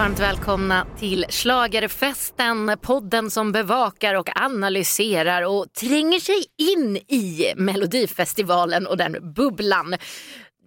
Varmt välkomna till Schlagerfesten, podden som bevakar och analyserar och tränger sig in i Melodifestivalen och den bubblan.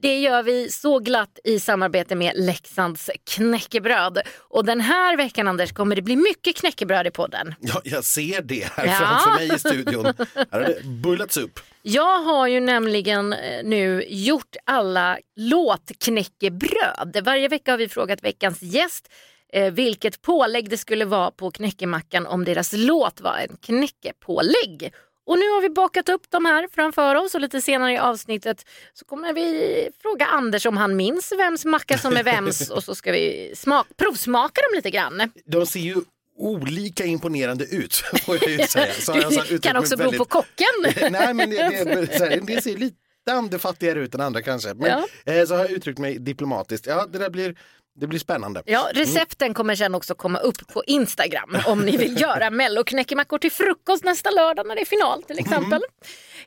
Det gör vi så glatt i samarbete med Leksands knäckebröd. Och den här veckan Anders kommer det bli mycket knäckebröd i podden. Ja, jag ser det här Ja. framför mig i studion. Här har det bullats upp. Jag har ju nämligen eh, nu gjort alla låtknäckebröd. Varje vecka har vi frågat veckans gäst eh, vilket pålägg det skulle vara på knäckemackan om deras låt var en knäckepålägg. Och nu har vi bakat upp de här framför oss och lite senare i avsnittet så kommer vi fråga Anders om han minns vems macka som är vems och så ska vi smak, provsmaka dem lite grann. De ser ju olika imponerande ut, får jag ju säga. Så jag så kan också bero på väldigt- kocken. Nej, men det, det, det ser lite andefattigare ut än andra kanske. Men eh, så har jag uttryckt mig diplomatiskt. Ja, det där blir, det blir spännande. Ja, recepten kommer sen också komma upp på Instagram om ni vill göra melloknäckemackor till frukost nästa lördag när det är final till exempel.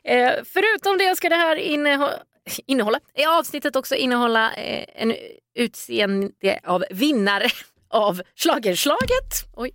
Eh, förutom det ska det här innehå- innehålla, i avsnittet också innehålla eh, en utseende av vinnare av Schlagerslaget. Oj.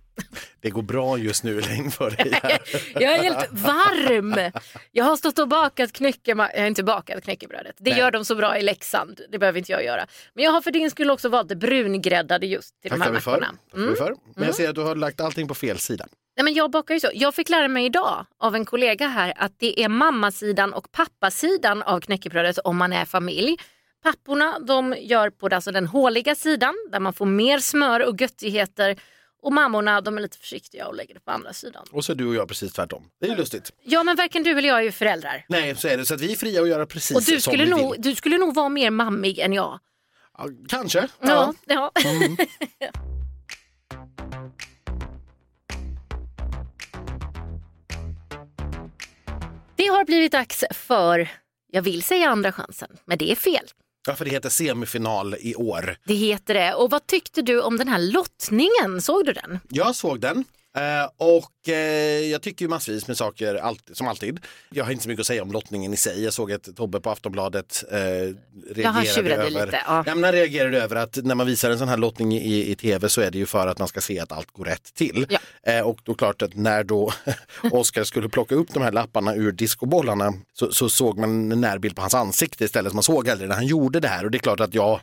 Det går bra just nu Elaine för dig här. Jag är helt varm. Jag har stått och bakat knäckemackor, jag har inte bakat knäckebrödet. Det Nej. gör de så bra i Leksand, det behöver inte jag göra. Men jag har för din skull också valt det brungräddade just till de Tackar här mackorna. Tackar vi för. Men jag ser att du har lagt allting på fel sida. Nej, men jag bakar ju så. Jag fick lära mig idag av en kollega här att det är mammasidan och pappasidan av knäckebrödet om man är familj. Papporna de gör på alltså den håliga sidan där man får mer smör och göttigheter och mammorna de är lite försiktiga och lägger det på andra sidan. Och så är du och jag precis tvärtom. Det är ju lustigt. Ja men varken du eller jag är ju föräldrar. Nej, så är det. Så att vi är fria att göra precis Och du som skulle, vi nog, vill. du skulle nog vara mer mammig än jag. Ja, kanske. Ja, ja. Mm. Det har blivit dags för, jag vill säga andra chansen, men det är fel. Ja, för det heter semifinal i år. Det heter det. Och vad tyckte du om den här lottningen? Såg du den? Jag såg den. Eh, och eh, jag tycker ju massvis med saker, alltid, som alltid. Jag har inte så mycket att säga om lottningen i sig. Jag såg att Tobbe på Aftonbladet eh, reagerade över, lite, ja. han reagerade över att när man visar en sån här lottning i, i tv så är det ju för att man ska se att allt går rätt till. Ja. Eh, och då klart att när då Oscar skulle plocka upp de här lapparna ur discobollarna så, så såg man en närbild på hans ansikte istället. Så man såg aldrig när han gjorde det här och det är klart att jag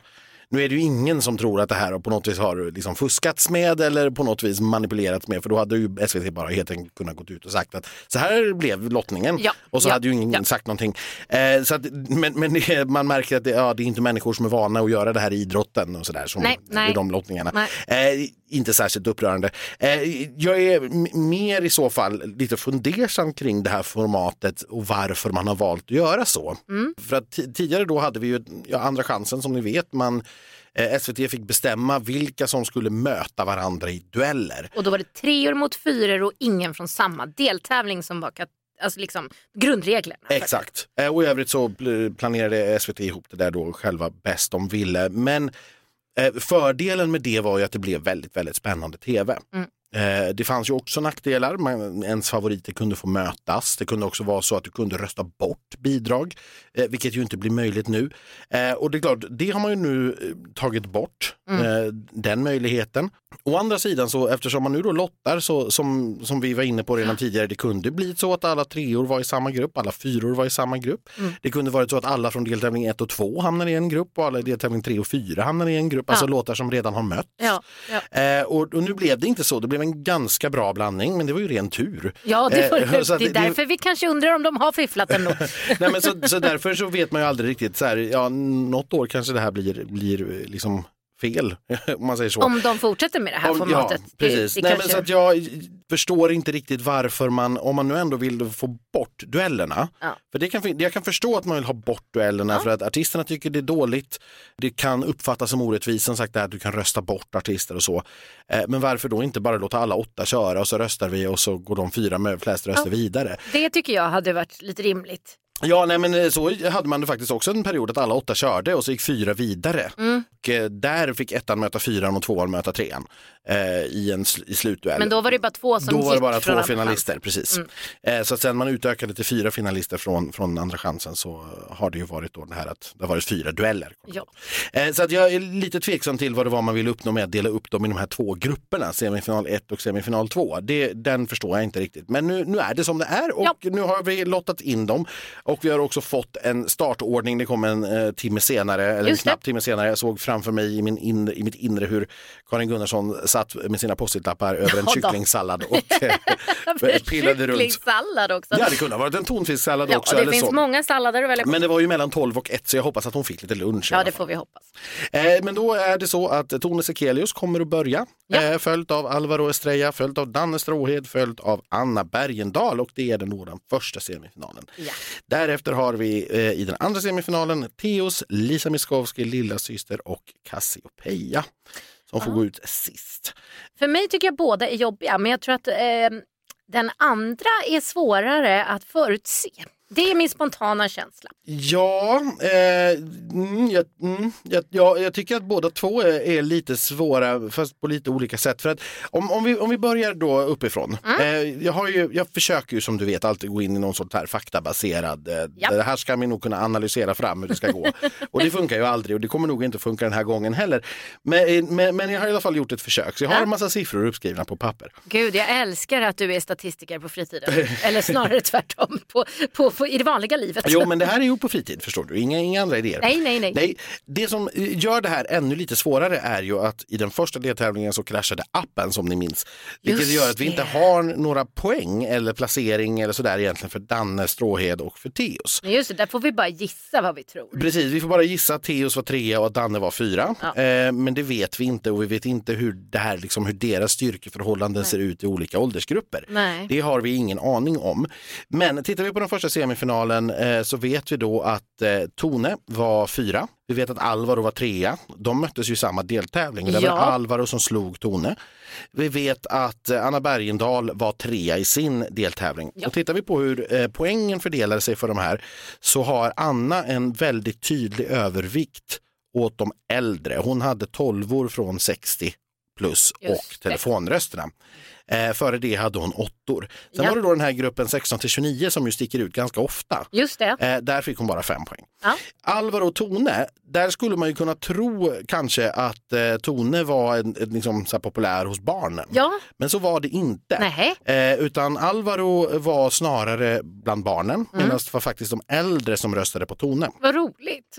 nu är det ju ingen som tror att det här på något vis har liksom fuskats med eller på något vis manipulerats med för då hade ju SVT bara helt enkelt kunnat gått ut och sagt att så här blev lottningen Ja, och så ja, hade ju ingen ja. sagt någonting. Eh, så att, men men det, man märker att det, ja, det är inte människor som är vana att göra det här i idrotten och sådär som Nej, nej. i de lottningarna. Eh, inte särskilt upprörande. Eh, jag är mer i så fall lite fundersam kring det här formatet och varför man har valt att göra så. Mm. För att ti- tidigare då hade vi ju andra chansen som ni vet. Man, SVT fick bestämma vilka som skulle möta varandra i dueller. Och då var det treor mot fyror och ingen från samma deltävling som var alltså liksom grundreglerna. Exakt. Eh, Och i övrigt så pl- planerade SVT ihop det där då själva bäst de ville. Men eh, fördelen med det var ju att det blev väldigt, väldigt spännande tv. Mm. Eh, Det fanns ju också nackdelar. Man, ens favoriter kunde få mötas. Det kunde också vara så att du kunde rösta bort bidrag, eh, vilket ju inte blir möjligt nu. Eh, Och det är klart, det har man ju nu tagit bort, eh, den möjligheten. Å andra sidan så eftersom man nu då lottar så som, som vi var inne på redan tidigare, det kunde bli så att alla treor var i samma grupp, alla fyror var i samma grupp. Det kunde varit så att alla från deltävling 1 och 2 hamnar i en grupp och alla i deltävling 3 och 4 hamnar i en grupp, alltså Ja. låtar som redan har mötts. Ja, ja. Och, och nu blev det inte så, det blev en ganska bra blandning men det var ju ren tur. Ja, det, var, Eh, att det är därför vi kanske undrar om de har fifflat ändå. Nej, men så, så därför så vet man ju aldrig riktigt, så här, ja, något år kanske det här blir, blir eh, liksom fel, om man säger så. om de fortsätter med det här Om- formatet. Ja, precis. Det, det Nej, men kanske... så att jag förstår inte riktigt varför man, om man nu ändå vill få bort duellerna. Ja. För det kan, jag kan förstå att man vill ha bort duellerna för att artisterna tycker det är dåligt. Det kan uppfattas som orättvist, som sagt att du kan rösta bort artister och så. Eh, Men varför då inte bara låta alla åtta köra och så röstar vi och så går de fyra med flest röster vidare. det tycker jag hade varit lite rimligt. Ja, nej, men eh, så hade man det faktiskt också en period att alla åtta körde och så gick fyra vidare. Och eh, där fick ettan möta fyran och tvåan möta trean eh, i en sl- i slutduell. Men då var det bara två som Då var det bara två finalister, precis. Mm. Eh, så att sen man utökade till fyra finalister från, från andra chansen så har det ju varit då det här att det har varit fyra dueller. Ja. Eh, så att jag är lite tveksam till vad det var man ville uppnå med att dela upp dem i de här två grupperna, semifinal 1 och semifinal 2. Det, den förstår jag inte riktigt. Men nu, nu är det som det är och Ja. nu har vi lottat in dem. Och vi har också fått en startordning, det kom en eh, timme senare, eller en det. knapp timme senare. Jag såg framför mig i, min inre, i mitt inre hur Karin Gunnarsson satt med sina post-it-lappar över en Ja kycklingsallad och eh, pillade runt. Kycklingsallad också. Ja, det kunde ha varit en tonfisksallad Ja, också. det eller finns så. många sallader att välja på. Men det var ju mellan 12 och 1 så jag hoppas att hon fick lite lunch. Ja, det får vi hoppas. Eh, men då är det så att Tone Sekelius kommer att börja, Ja. eh, följt av Alvaro Estrella, följt av Danne Stråhed, följt av Anna Bergendahl och det är den då den första semifinalen. Ja. Därefter har vi eh, i den andra semifinalen Teos, Lisa Miskovsky, lilla syster och Cassiopeia som får gå ut sist. För mig tycker jag båda är jobbiga, men jag tror att eh, den andra är svårare att förutse. Det är min spontana känsla. Ja, eh, mm, jag, mm, jag, ja, jag tycker att båda två är, är lite svåra fast på lite olika sätt. För att om, om, vi, om vi börjar då uppifrån. Mm. Eh, jag, har ju, jag försöker ju som du vet alltid gå in i någon sån här faktabaserad, eh, det här ska vi nog kunna analysera fram hur det ska gå. och det funkar ju aldrig och det kommer nog inte funka den här gången heller. Men, men, men jag har i alla fall gjort ett försök så jag har Ja. en massa siffror uppskrivna på papper. Gud, jag älskar att du är statistiker på fritiden. Eller snarare tvärtom, på, på, på, i det vanliga livet. Jo men det här är ju på fritid förstår du, inga, inga andra idéer. Nej, nej, nej. Nej, det som eh, gör det här ännu lite svårare är ju att i den första deltävlingen så kraschade appen som ni minns. Vilket Just gör att vi inte har några poäng eller placering eller sådär egentligen för Danne, Stråhed och för Teos. Just det, där får vi bara gissa vad vi tror. Precis, vi får bara gissa att Teos var trea och att Danne var fyra. Ja. Eh, men det vet vi inte och vi vet inte hur, det här, liksom, hur deras styrkeförhållanden ser ut i olika åldersgrupper. Nej. Det har vi ingen aning om. Men tittar vi på den första semifinalen eh, så vet vi då att eh, Tone var fyra. Vi vet att Alvaro var trea. De möttes ju i samma deltävling. Det var Ja. Alvaro som slog Tone. Vi vet att eh, Anna Bergendahl var trea i sin deltävling. Ja. Och tittar vi på hur poängen fördelade sig för de här så har Anna en väldigt tydlig övervikt åt de äldre. Hon hade 12 från 60 plus Just och telefonrösterna. Eh, före det hade hon åttor. Sen Ja. var det då den här gruppen 16 till 29 som ju sticker ut ganska ofta. Just det. Eh, där fick hon bara fem poäng. Ja. Alvaro och Tone, där skulle man ju kunna tro kanske att eh, Tone var en, en, liksom, så populär hos barnen. Ja, Men så var det inte. nej. Eh, utan Alvaro var snarare bland barnen Mm. medan det var faktiskt de äldre som röstade på Tone. Vad roligt.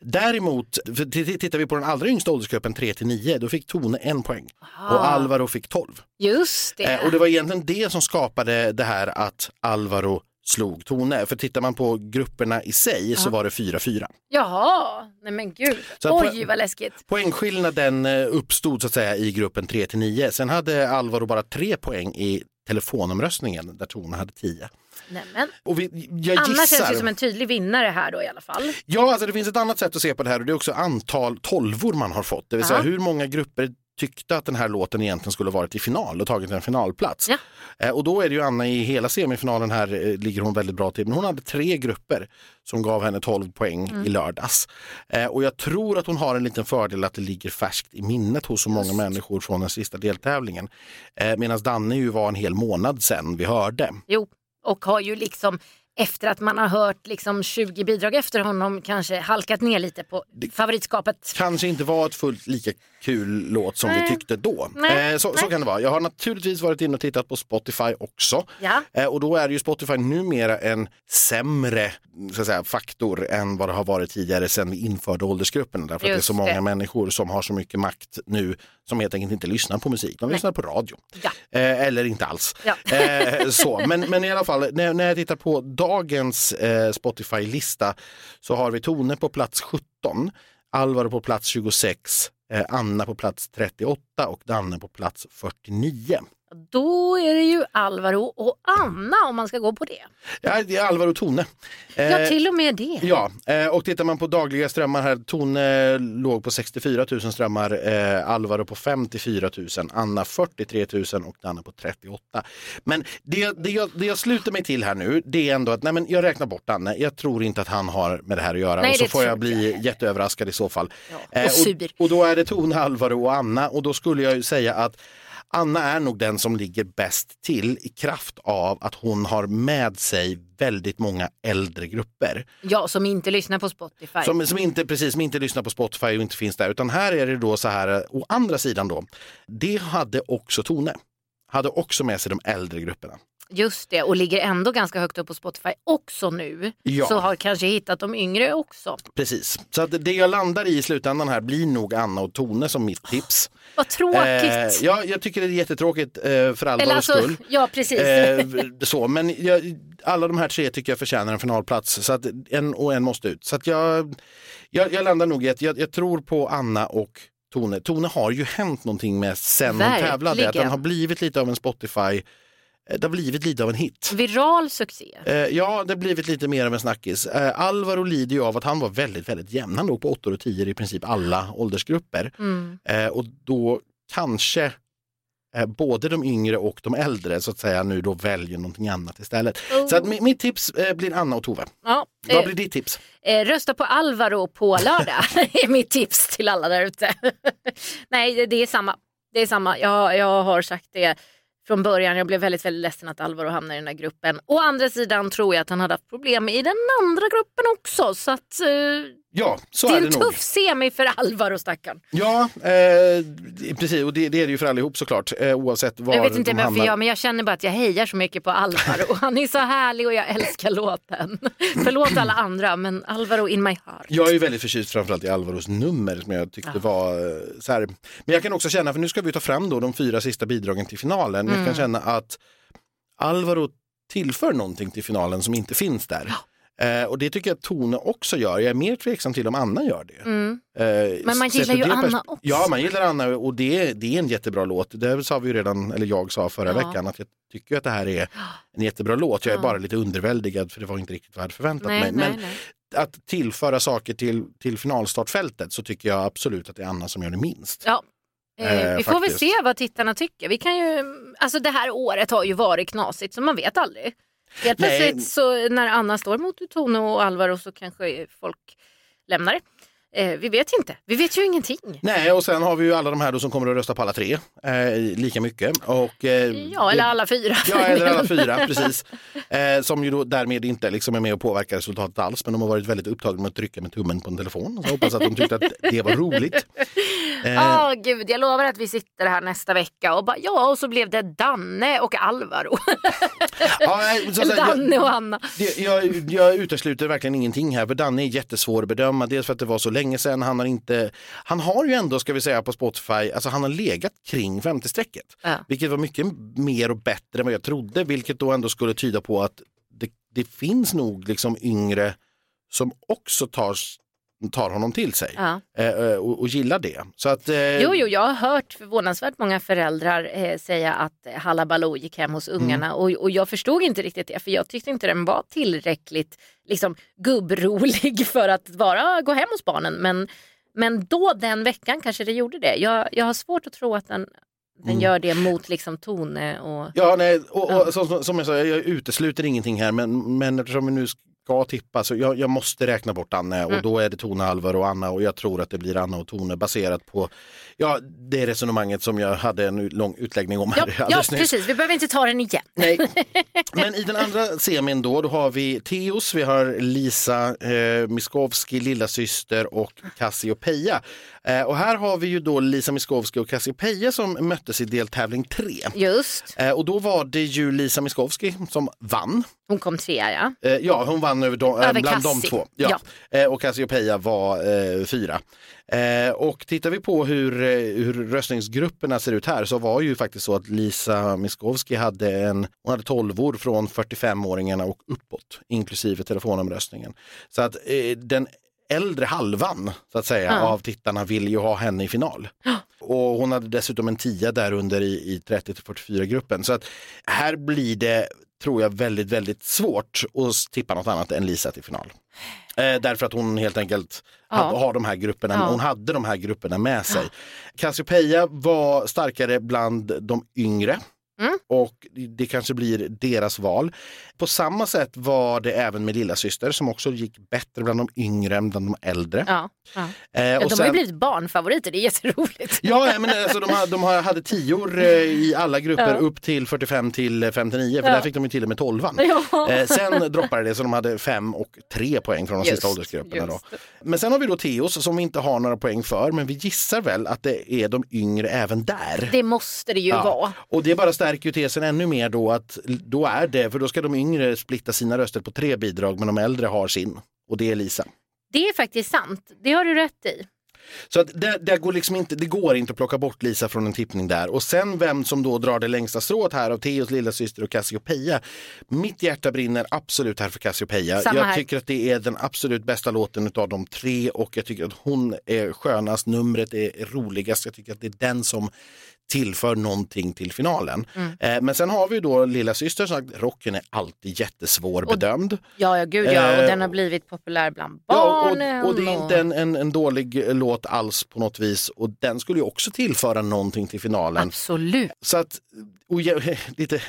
Däremot, tittar vi på den allra yngsta åldersgruppen 3 till 9, då fick Tone en poäng och Alvaro fick 12. Just det. Eh, och det var egentligen det som skapade det här att Alvaro slog Tone. För tittar man på grupperna i sig så var det 4-4. Jaha, nej men gud. Så Oj, på- vad läskigt. Poängskillnaden eh, uppstod så att säga i gruppen 3 till 9. Sen hade Alvaro bara tre poäng i telefonomröstningen där Tone hade 10. Nämen. Och vi, jag Anna gissar... känns ju som en tydlig vinnare här då i alla fall. Ja, alltså det finns ett annat sätt att se på det här och det är också antal tolvor man har fått. Det vill säga Ja. hur många grupper tyckte att den här låten egentligen skulle varit i final och tagit en finalplats. Ja. Eh, och då är det ju Anna i hela semifinalen här eh, ligger hon väldigt bra till. Men hon hade tre grupper som gav henne 12 poäng Mm. i lördags. Eh, och jag tror att hon har en liten fördel att det ligger färskt i minnet hos så många människor från den sista deltävlingen. Eh, Medan Danne ju var en hel månad sedan vi hörde. Jo, och har ju liksom efter att man har hört liksom 20 bidrag efter honom kanske halkat ner lite på favoritskapet. kanske inte var ett fullt lika kul låt som vi Nej. tyckte då. Nej. Eh, så, så Nej. kan det vara. Jag har naturligtvis varit inne och tittat på Spotify också. Ja. Eh, och då är ju Spotify numera en sämre så säga, faktor än vad det har varit tidigare sedan vi införde åldersgruppen. Därför att det är Just så många det. människor som har så mycket makt nu som helt enkelt inte lyssnar på musik. De lyssnar på radio. Ja. Eh, eller inte alls. Ja. Eh, så. Men, men i alla fall, när, när jag tittar på dagens eh, Spotify-lista så har vi Tone på plats 17, Alvaro på plats 26, eh, Eh, Anna på plats 38 och Danne på plats 49 då är det ju Alvaro och Anna om man ska gå på det. Ja, det är Alvaro och Tone. Ja, Eh, till och med det. Ja, eh, och tittar man på dagliga strömmar här, Tone låg på 64 000 strömmar, eh, Alvaro på 54 000, Anna 43 000 och Danne på 38. Men det, det, jag, det jag sluter mig till här nu, det är ändå att nej, men jag räknar bort Danne. Jag tror inte att han har med det här att göra Nej, och så får jag bli jätteöverraskad i så fall. Ja, och Eh, och, och då är det Tone, Alvaro och Anna och då skulle jag ju säga att Anna är nog den som ligger bäst till i kraft av att hon har med sig väldigt många äldre grupper. Ja, som inte lyssnar på Spotify. Som, som, inte, precis, som inte lyssnar på Spotify och inte finns där. Utan här är det då så här, å andra sidan då, det hade också Tone. Hade också med sig de äldre grupperna. Just det, och ligger ändå ganska högt upp på Spotify också nu. Ja. Så har kanske hittat de yngre också. Precis, så att det jag landar i i slutändan här blir nog Anna och Tone som mitt tips. Vad tråkigt. Eh, ja, jag tycker det är jättetråkigt eh, för Eller alltså, skull. ja precis. Eh, så, men jag, alla de här tre tycker jag förtjänar en finalplats så att en och en måste ut. Så att jag, jag, jag landar nog i att jag, jag tror på Anna och Tone. Tone har ju hänt någonting med sen hon Verkligen. tävlade. Att den har blivit lite av en Spotify, det har blivit lite av en hit. Viral succé. Eh, ja, det har blivit lite mer av en snackis. Eh, Alvaro lider ju av att han var väldigt, väldigt jämn. Han låg på 8 och 10 i princip alla åldersgrupper. Mm. Eh, och då kanske eh, både de yngre och de äldre så att säga nu då väljer någonting annat istället. Oh. Så att mi- mitt tips eh, blir Anna och Tove. Ja, Vad eh, blir ditt tips? rösta på Alvaro på lördag är mitt tips till alla där ute. Nej, det är samma. Det är samma. Jag, jag har sagt det från början. Jag blev väldigt, väldigt ledsen att Alvaro hamnade i den här gruppen. Å andra sidan tror jag att han hade haft problem i den andra gruppen också. Så att, eh, Ja, så det är är det en nog. tuff semi för Alvaro stackarn. Ja, eh, precis och det, det är det ju för allihop såklart eh, oavsett var Jag vet inte de varför hamnar. jag, men jag känner bara att jag hejar så mycket på Alvaro. Han är så härlig och jag älskar låten. Förlåt alla andra, men Alvaro in my heart. Jag är ju väldigt förtjust framförallt i Alvaros nummer som jag tyckte Ja. var eh, så här. Men jag kan också känna, för nu ska vi ta fram då de fyra sista bidragen till finalen. Jag kan känna att Alvaro tillför någonting till finalen som inte finns där. Eh, och det tycker jag att Tone också gör. Jag är mer tveksam till om Anna gör det. Mm. Eh, Men man gillar ju Anna också. Ja, man gillar Anna och det, det är en jättebra låt. Det sa vi ju redan, eller jag sa förra Ja. veckan, att jag tycker att det här är en jättebra låt. Jag är Ja. bara lite underväldigad för det var inte riktigt vad jag hade förväntat Nej, mig. nej, Men nej. att tillföra saker till, till finalstartfältet så tycker jag absolut att det är Anna som gör det minst. Ja. Eh, Eh, vi får väl faktiskt. se vad tittarna tycker. Vi kan ju, alltså det här året har ju varit knasigt så man vet aldrig. Helt plötsligt så när Anna står mot Tone och Alvaro så kanske folk lämnar det. Eh, vi vet inte. Vi vet ju ingenting. Nej, och sen har vi ju alla de här då som kommer att rösta på alla tre, eh, lika mycket. Och, eh, Ja, eller alla fyra. Ja, eller alla fyra, precis. Eh, som ju då därmed inte liksom är med och påverkar resultatet alls, men de har varit väldigt upptagna med att trycka med tummen på en telefon. Så jag hoppas att de tyckte att det var roligt. Eh, Ja, gud, jag lovar att vi sitter här nästa vecka och bara ja, och så blev det Danne och Alvaro. ja, nej, så, Danne jag, och Anna. det, jag, jag utesluter verkligen ingenting här, för Danne är jättesvår att bedöma. Dels för att det var så länge sedan, han har inte, han har ju ändå, ska vi säga på Spotify, alltså han har legat kring 50-strecket. Ja. Vilket var mycket mer och bättre än vad jag trodde, vilket då ändå skulle tyda på att det, det finns nog liksom yngre som också tar, tar honom till sig Ja. eh, eh, och, och gillar det. Så att, eh, Jo, jo, jag har hört förvånansvärt många föräldrar eh, säga att Halla Baloo gick hem hos ungarna Mm. och, och jag förstod inte riktigt det för jag tyckte inte den var tillräckligt liksom, gubbrolig för att vara, gå hem hos barnen. Men, men då den veckan kanske det gjorde det. Jag, jag har svårt att tro att den, den Mm. gör det mot liksom, Tone och... Ja, nej, och, Ja. och, som, som jag sa, jag utesluter ingenting här men, men eftersom vi nu ska tippa så jag, jag måste räkna bort Anne och Mm. då är det Tone, Alvar och Anna och jag tror att det blir Anna och Tone baserat på ja, det resonemanget som jag hade en lång utläggning om Ja, här ja nyss. precis. Vi behöver inte ta den igen. Nej. Men i den andra semin då, då har vi Teos, vi har Lisa eh, Miskovsky, lillasyster och Cassiopeia. Eh, och här har vi ju då Lisa Miskovsky och Cassiopeia som möttes i deltävling 3. Just. Eh, och då var det ju Lisa Miskovsky som vann. Hon kom trea, ja. Eh, ja, hon vann över de, eh, Över bland de Cassie. två. Ja. Eh, och Cassiopeia var eh, fyra. Och tittar vi på hur, hur röstningsgrupperna ser ut här så var ju faktiskt så att Lisa Miskovsky hade en, hon hade 12 år från 45-åringarna och uppåt, inklusive telefonomröstningen. Så att den äldre halvan så att säga Ja. av tittarna vill ju ha henne i final. Och hon hade dessutom en tia där under i, i 30-44-gruppen. Så att här blir det, tror jag, väldigt, väldigt svårt att tippa något annat än Lisa till final. Eh, därför att hon helt enkelt Ja. hade, har de här grupperna, Ja. hon hade de här grupperna med sig. Cassiopeia var starkare bland de yngre. Mm. Och det kanske blir deras val. På samma sätt var det även med lilla syster som också gick bättre bland de yngre än bland de äldre. Ja, ja. Eh, och de har ju sen- blivit barnfavoriter, det är jätteroligt. Ja, men alltså, de, har, de hade tior eh, i alla grupper Ja. upp till 45 till 59 för där fick de ju till och med 12 Ja. eh, Sen droppade det så de hade 5 och 3 poäng från de sista Just, åldersgrupperna. Då. Men sen har vi då Teos som vi inte har några poäng för men vi gissar väl att det är de yngre även där. Det måste det ju vara. Och det bara stärker ju tesen ännu mer då att då är det, för då ska de yngre splitta sina röster på tre bidrag men de äldre har sin. Och det är Lisa. Det är faktiskt sant, det har du rätt i. Så att det, det, går liksom inte, det går inte att plocka bort Lisa från en tippning där. Och sen vem som då drar det längsta strået här av Theos lilla syster och Cassiopeia. Mitt hjärta brinner absolut här för Cassiopeia. Samma Jag här. tycker att det är den absolut bästa låten av de tre och jag tycker att hon är skönast, numret är roligast. Jag tycker att det är den som tillför någonting till finalen. Mm. Eh, men sen har vi då lilla syster som sagt, rocken är alltid jättesvår bedömd. Ja, ja gud ja, och Eh, den har blivit populär bland Ja, barnen. och, och det är inte en, en, en dålig eh, låt alls på något vis och den skulle ju också tillföra någonting till finalen. Absolut. Så att, och, lite,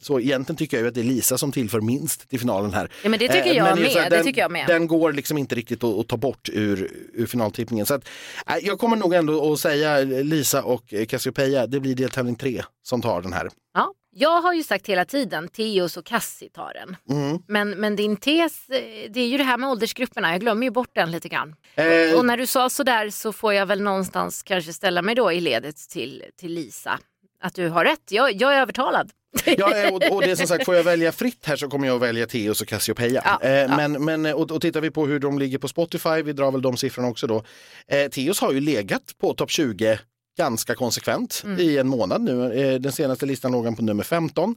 så egentligen tycker jag ju att det är Lisa som tillför minst till finalen här. Ja, men det tycker Eh, jag men med. så här, det den, tycker jag med. Den går liksom inte riktigt att, att ta bort ur, ur finaltippningen. Så att, eh, jag kommer nog ändå att säga Lisa och eh, Cassiopeia, det blir deltävling tre som tar den här. Ja, jag har ju sagt hela tiden, Teos och Cassie tar den. Mm. Men, men din tes, det är ju det här med åldersgrupperna, jag glömmer ju bort den lite grann. Eh, Och när du sa sådär så får jag väl någonstans kanske ställa mig då i ledet till, till Lisa. Att du har rätt, jag, jag är övertalad. Ja, eh, och, och det är som sagt, får jag välja fritt här så kommer jag att välja Teos och Cassiopeia. Ja, eh. Men, men, och, och tittar vi på hur de ligger på Spotify, vi drar väl de siffrorna också då. Eh, Teos har ju legat på topp 20 ganska konsekvent Mm. i en månad nu. Eh, den senaste listan låg han på nummer 15.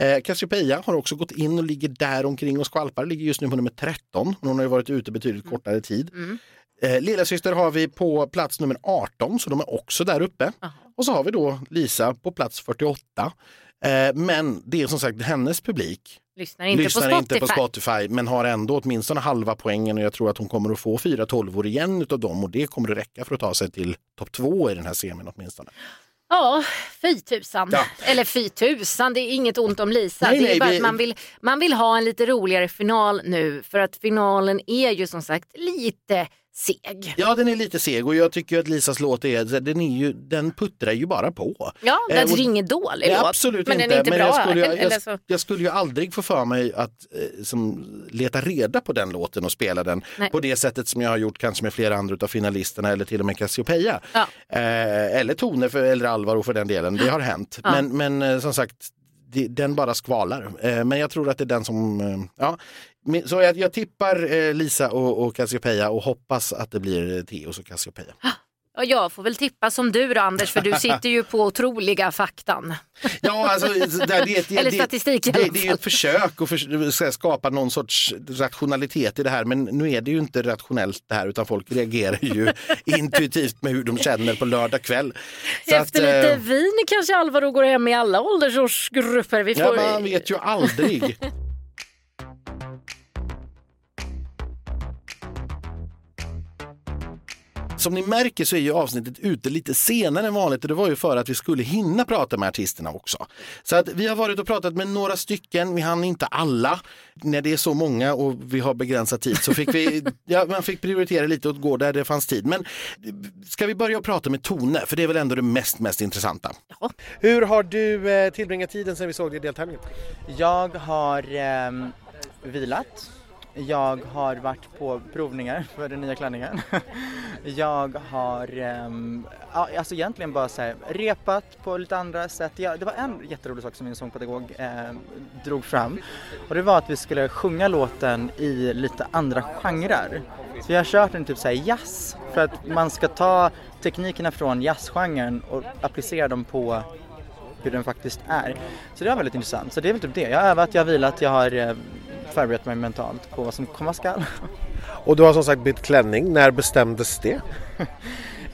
Eh, Cassiopeia har också gått in och ligger där omkring och skvalpar, ligger just nu på nummer 13. Men hon har ju varit ute betydligt kortare tid. Mm. Eh, Lillasyster har vi på plats nummer 18 så de är också där uppe. Aha. Och så har vi då Lisa på plats 48. Eh, men det är som sagt hennes publik Lyssnar inte lyssnar på Spotify. inte på Spotify men har ändå åtminstone halva poängen och jag tror att hon kommer att få fyra tolvor igen utav dem och det kommer att räcka för att ta sig till topp två i den här semin åtminstone. Ja, fy tusan. Ja. Eller fy tusan, det är inget ont om Lisa. Nej, det är nej, bara vi- att man vill, man vill ha en lite roligare final nu för att finalen är ju som sagt lite seg. Ja den är lite seg och jag tycker att Lisas låt är, den, är ju, den puttrar ju bara på. Ja, Eh, det och- är ingen dålig Nej, låt. absolut men inte. den är inte men bra. jag, skulle, jag, så. jag skulle ju aldrig få för mig att eh, som, leta reda på den låten och spela den Nej. på det sättet som jag har gjort kanske med flera andra av finalisterna eller till och med Cassiopeia. Ja. Eh, eller Tone för, eller Alvaro för den delen, det har hänt. Ja. Men, men eh, som sagt, den bara skvalar. Eh, men jag tror att det är den som, eh, ja. Så jag, jag tippar eh, Lisa och, och Cassiopeia och hoppas att det blir Theos och Cassiopeia. Ah! Ja, jag får väl tippa som du då Anders för du sitter ju på otroliga faktan. Ja, alltså, det, det, det, Eller det- statistik det, alla det är ett försök att för, ska skapa någon sorts rationalitet i det här men nu är det ju inte rationellt det här utan folk reagerar ju intuitivt med hur de känner på lördag kväll. Så Efter att, lite eh, vin kanske Alvaro går hem i alla åldersårsgrupper. Vi Ja, får... man vet ju aldrig. Som ni märker så är ju avsnittet ute lite senare än vanligt och det var ju för att vi skulle hinna prata med artisterna också. Så att vi har varit och pratat med några stycken, vi hann inte alla. När det är så många och vi har begränsad tid så fick vi, ja, man fick prioritera lite och gå där det fanns tid. Men ska vi börja prata med Tone, för det är väl ändå det mest, mest intressanta. Ja. Hur har du eh, tillbringat tiden sen vi såg dig i deltävlingen? Jag har ehm, vilat. Jag har varit på provningar för den nya klänningen. Jag har um, alltså egentligen bara så här, repat på lite andra sätt. Jag, det var en jätterolig sak som min sångpedagog eh, drog fram och det var att vi skulle sjunga låten i lite andra genrer. Så vi har kört en typ såhär jazz för att man ska ta teknikerna från jazzgenren och applicera dem på hur den faktiskt är. Så det var väldigt intressant. Så det är väl typ det. Jag har övat, jag har vilat, jag har eh, förberett mig mentalt på vad som komma skall. Och du har som sagt bytt klänning. När bestämdes det?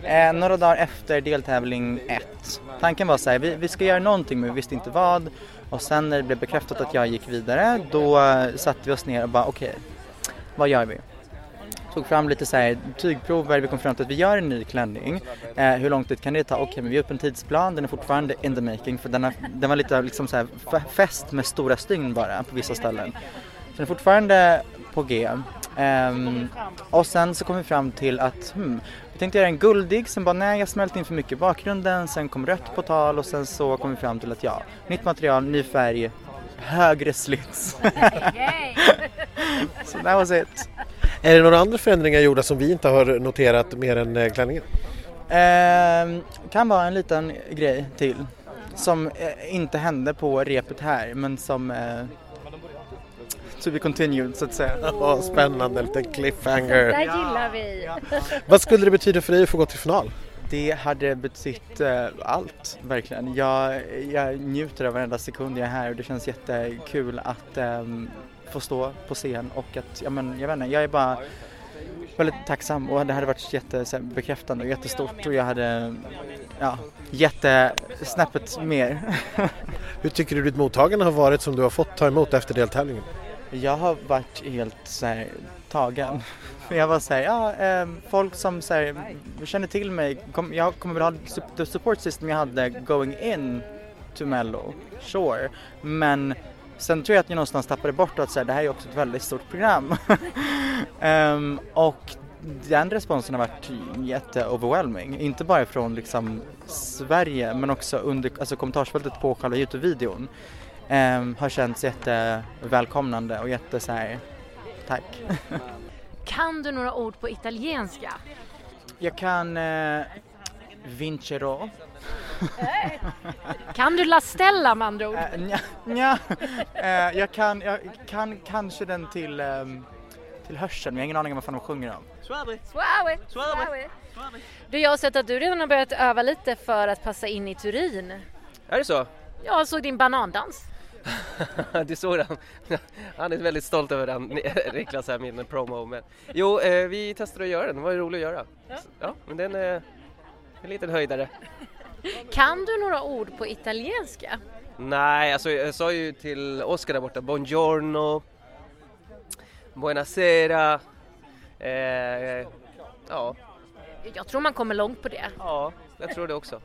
Eh, några dagar efter deltävling 1. Tanken var så här, vi, vi ska göra någonting men vi visste inte vad. Och sen när det blev bekräftat att jag gick vidare då eh, satte vi oss ner och bara okej, okay, vad gör vi? Tog fram lite så här tygprover, vi kom fram till att vi gör en ny klänning. Eh, hur lång tid kan det ta? Okej, okay, men vi har upp en tidsplan, den är fortfarande in the making för den, har, den var lite liksom så här fäst med stora stygn bara på vissa ställen. Så den är fortfarande på G. Um, och sen så kom vi fram till att hmm, vi tänkte göra en guldig, sen bara nej jag smälte in för mycket i bakgrunden, sen kom rött på tal och sen så kom vi fram till att ja, nytt material, ny färg, högre slits. so that was it. Är det några andra förändringar gjorda som vi inte har noterat mer än eh, klänningen? Eh, kan vara en liten grej till som eh, inte hände på repet här men som eh, to be continued så att säga. Ja, spännande, en liten cliffhanger. Det gillar vi. Vad skulle det betyda för dig att få gå till final? Det hade betytt uh, allt, verkligen. Jag, jag njuter av varenda sekund jag är här och det känns jättekul att um, få stå på scen och att, ja men jag vet inte, jag är bara väldigt tacksam och det hade varit jättebekräftande och jättestort och jag hade, ja, jättesnäppet mer. Hur tycker du ditt mottagande har varit som du har fått ta emot efter deltävlingen? Jag har varit helt så här, tagen. Jag var såhär, ja, eh, folk som så här, känner till mig, kom, jag kommer väl ha the support system jag hade going in to Mello, sure. Men sen tror jag att jag någonstans tappade bort att så här, det här är också ett väldigt stort program. um, och den responsen har varit jätteoverwhelming, Inte bara från liksom Sverige men också under alltså kommentarsfältet på själva Youtube-videon um, har känts jättevälkomnande och jätte så här, tack. kan du några ord på italienska? Jag kan uh, vincero. kan du La Stella med andra ord? Uh, nja, nja. Uh, jag, kan, jag kan kanske den till, um, till hörseln men jag har ingen aning om vad fan de sjunger om. Suave. Suave. Suave. Du, jag har sett att du redan har börjat öva lite för att passa in i Turin. Är det så? Jag såg din banandans. du såg den? Han är väldigt stolt över den, Niklas här, min promo. Men, jo, eh, vi testade att göra den, det var ju roligt att göra. Ja, ja men den är en liten höjdare. Kan du några ord på italienska? Nej, alltså jag sa ju till Oskar där borta, buongiorno, buonasera, eh, ja. Jag tror man kommer långt på det. Ja, jag tror det också.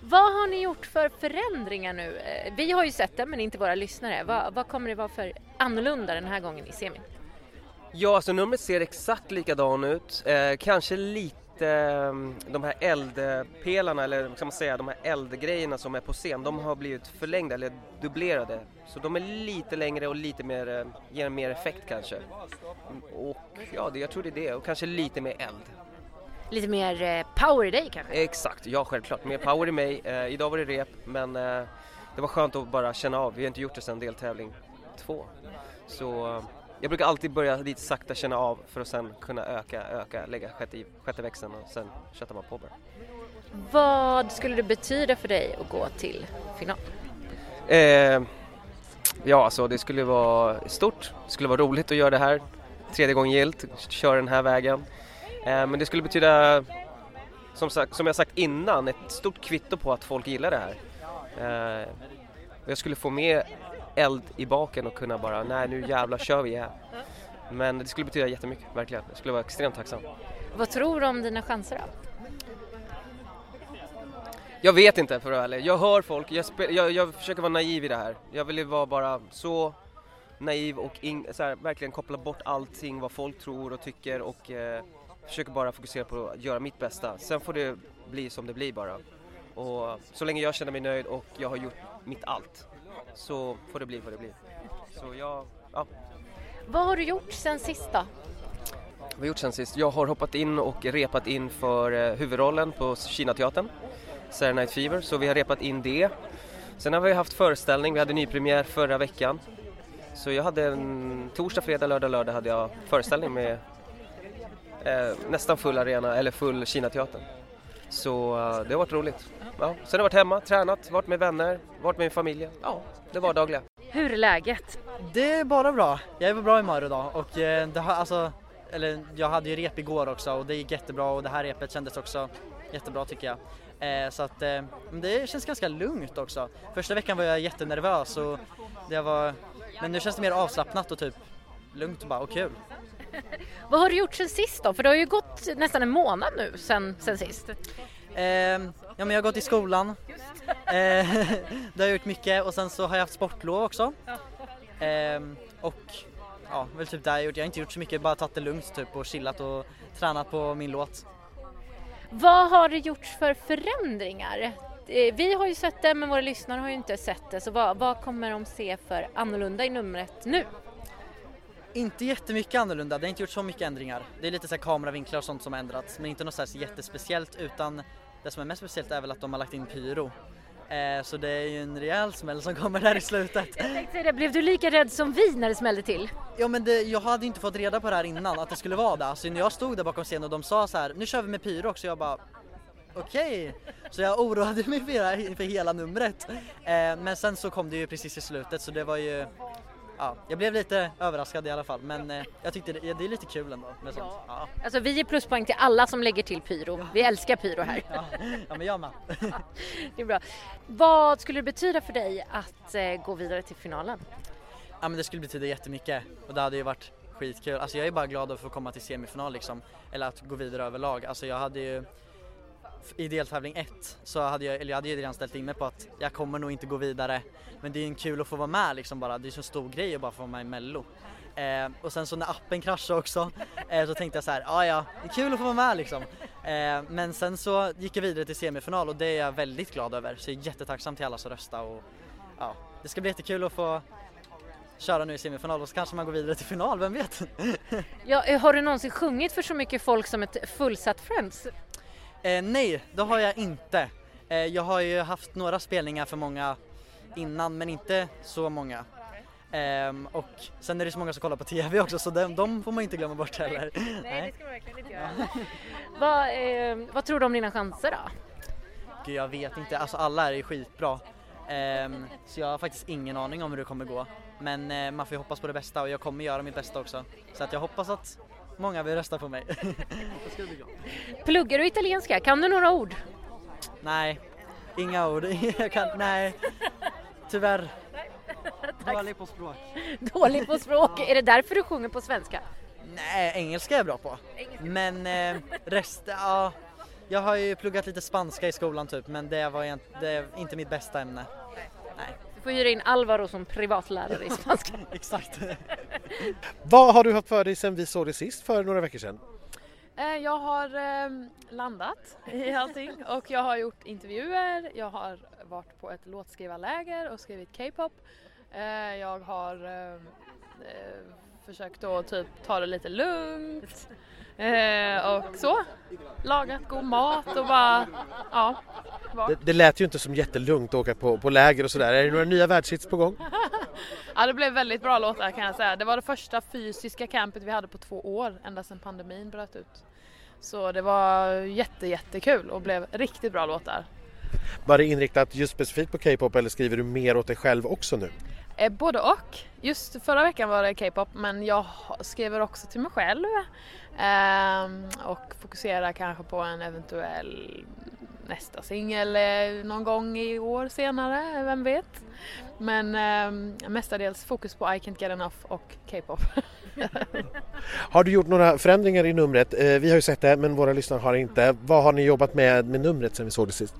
Vad har ni gjort för förändringar nu? Eh, vi har ju sett det men inte våra lyssnare. Vad, vad kommer det vara för annorlunda den här gången i semin? Ja, alltså numret ser exakt likadan ut. Eh, kanske lite mm, de här eldpelarna eller ska man säga de här eldgrejerna som är på scen, de har blivit förlängda eller dubblerade. Så de är lite längre och lite mer, eh, ger mer effekt kanske. Och ja, det, jag tror det är det och kanske lite mer eld lite mer eh, power i dig kanske? Exakt, ja självklart. Mer power i mig. Eh, idag var det rep men eh, det var skönt att bara känna av. Vi har inte gjort det sedan deltävling två. Så eh, jag brukar alltid börja lite sakta känna av för att sen kunna öka, öka, lägga sjätte, sjätte växeln och sen köttar man på bara. Vad skulle det betyda för dig att gå till final? Eh, ja, alltså det skulle vara stort. Det skulle vara roligt att göra det här. Tredje gången gilt, köra den här vägen. Eh, men det skulle betyda, som, sagt, som jag sagt innan, ett stort kvitto på att folk gillar det här. Eh, jag skulle få mer eld i baken och kunna bara, nej nu jävlar kör vi här. Men det skulle betyda jättemycket, verkligen. Jag skulle vara extremt tacksam. Vad tror du om dina chanser då? Jag vet inte för att vara ärlig. Jag hör folk, jag, jag, jag, försöker vara naiv i det här. Jag vill vara bara så naiv och in, så här, verkligen koppla bort allting vad folk tror och tycker och eh, försöker bara fokusera på att göra mitt bästa. Sen får det bli som det blir bara. Och så länge jag känner mig nöjd och jag har gjort mitt allt så får det bli vad det blir. Så jag, ja. Vad har du gjort sen sist då? Vad har jag gjort sen sist? Jag har hoppat in och repat in för eh, huvudrollen på Kinateatern, Saturday Night Fever, så vi har repat in det. Sen har vi haft föreställning, vi hade nypremiär förra veckan. Så jag hade en torsdag, fredag, lördag, lördag hade jag föreställning med eh, nästan full arena, eller full Kinateatern. Så eh, det har varit roligt. Ja. Sen har jag varit hemma, tränat, varit med vänner, varit med familjen. Ja, det var dagliga. Hur är läget? Det är bara bra. Jag är på bra humör idag och eh, det har, alltså, eller jag hade ju rep igår också och det gick jättebra och det här repet kändes också jättebra tycker jag. Eh, så att eh, det känns ganska lugnt också. Första veckan var jag jättenervös och det var, men nu känns det mer avslappnat och typ lugnt och bara och kul. Vad har du gjort sen sist då? För det har ju gått nästan en månad nu sen, sen sist. Eh, ja men jag har gått i skolan. Eh, det har jag gjort mycket och sen så har jag haft sportlov också. Eh, och ja, väl typ det jag har gjort. Jag har inte gjort så mycket, bara tagit det lugnt typ och chillat och tränat på min låt. Vad har det gjorts för förändringar? Eh, Vi har ju sett det men våra lyssnare har ju inte sett det så vad, vad kommer de se för annorlunda i numret nu? Inte jättemycket annorlunda, det har inte gjort så mycket ändringar. Det är lite så här kameravinklar och sånt som har ändrats, men inte något så här jättespeciellt utan det som är mest speciellt är väl att de har lagt in pyro. Eh, så det är ju en rejäl smäll som kommer där i slutet. Jag tänkte det, blev du lika rädd som vi när det smällde till? Ja men det, jag hade inte fått reda på det här innan, att det skulle vara det. Alltså när jag stod där bakom scenen och de sa så här, nu kör vi med pyro också, jag bara okej. Så jag oroade mig för, hela- för hela numret. Eh, men sen så kom det ju precis i slutet så det var ju, ja, jag blev lite överraskad i alla fall. Men eh, jag tyckte det, det är lite kul ändå med sånt. Ja, Alltså vi ger pluspoäng till alla som lägger till pyro. Vi älskar pyro här. ja, ja men jag med. Det är bra. Vad skulle det betyda för dig att eh, gå vidare till finalen? Ja men det skulle betyda jättemycket och det hade ju varit skitkul. Alltså jag är bara glad att få komma till semifinal liksom. Eller att gå vidare överlag. Alltså jag hade ju i deltävling 1 så hade jag, eller jag hade ju redan ställt in mig på att jag kommer nog inte gå vidare. Men det är ju kul att få vara med liksom bara. Det är ju så stor grej att bara få vara med i mello. Eh, och sen så när appen kraschade också eh, så tänkte jag så här, ja ja, det är kul att få vara med liksom. Eh, men sen så gick jag vidare till semifinal och det är jag väldigt glad över. Så jag är jättetacksam till alla som röstade och ja, det ska bli jättekul att få köra nu i semifinal och så kanske man går vidare till final, vem vet? Ja, eh, har du någonsin sjungit för så mycket folk som ett fullsatt Friends? Eh, nej, det har jag inte. Eh, jag har ju haft några spelningar för många innan men inte så många. Ehm, och sen är det så många som kollar på TV också så de, de får man inte glömma bort heller. Nej. ska man verkligen inte göra. vad, eh, vad tror du om dina chanser då? Gud, jag vet inte, alltså alla är ju skitbra. Ehm, så jag har faktiskt ingen aning om hur det kommer gå. Men eh, man får ju hoppas på det bästa och jag kommer göra mitt bästa också. Så att jag hoppas att många vill rösta på mig. Pluggar du italienska? Kan du några ord? Nej, inga ord. jag kan, nej, tyvärr. Dålig på språk. Dålig på språk, är det därför du sjunger på svenska? Nej, engelska är jag bra på. Men eh, resten, ja. Jag har ju pluggat lite spanska i skolan typ men det var egent- det är inte mitt bästa ämne. Nej, Du får hyra in Alvaro som privatlärare i spanska. exakt. Vad har du haft för dig sen vi såg det sist för några veckor sedan? Eh, jag har ehm, landat i allting och jag har gjort intervjuer, jag har varit på ett låtskrivarläger och skrivit K-pop. Eh, jag har ehm, eh, försökt att typ ta det lite lugnt eh, och så. Lagat god mat och bara, ja. Det, det lät ju inte som jättelugnt att åka på, på läger och sådär. Är det några nya världshits på gång? ja. Det blev väldigt bra låtar kan jag säga. Det var det första fysiska campet vi hade på två år ända sedan pandemin bröt ut. Så det var jätte, jättekul och blev riktigt bra låtar. Var det inriktat just specifikt på K-pop eller skriver du mer åt dig själv också nu? Eh, både och. Just förra veckan var det K-pop men jag skriver också till mig själv ehm, och fokuserar kanske på en eventuell nästa singel eh, någon gång i år senare, vem vet. Men ehm, mestadels fokus på I Can't Get Enough och K-pop. Har du gjort några förändringar i numret? Eh, vi har ju sett det men våra lyssnare har inte. Vad har ni jobbat med med numret sen vi såg det sist?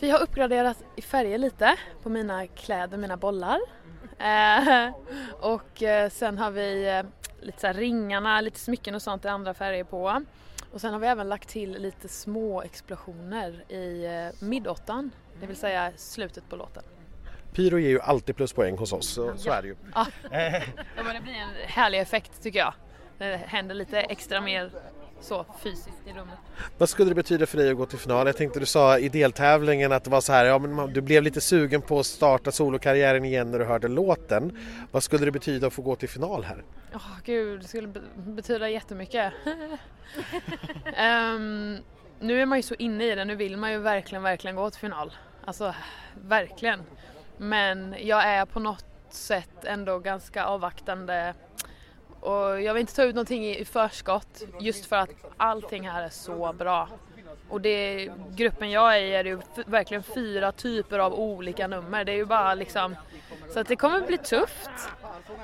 Vi har uppgraderat i färger lite på mina kläder, mina bollar. Eh, och eh, sen har vi eh, lite så ringarna, lite smycken och sånt i andra färger på. Och sen har vi även lagt till lite små explosioner i midåttan, det vill säga slutet på låten. Pyro ger ju alltid pluspoäng hos oss, så, så är det ju. Ja, men det blir en härlig effekt tycker jag. Det händer lite extra mer så fysiskt i rummet. Vad skulle det betyda för dig att gå till final? Jag tänkte du sa i deltävlingen att det var så här, ja men du blev lite sugen på att starta solokarriären igen när du hörde låten. Vad skulle det betyda att få gå till final här? Åh gud, det skulle be- betyda jättemycket. Ehm, nu är man ju så inne i det, nu vill man ju verkligen, verkligen gå till final. Alltså, verkligen. Men jag är på något sätt ändå ganska avvaktande och jag vill inte ta ut någonting i förskott just för att allting här är så bra. Och det, gruppen jag är i är ju verkligen fyra typer av olika nummer. Det är ju bara liksom, så att det kommer bli tufft.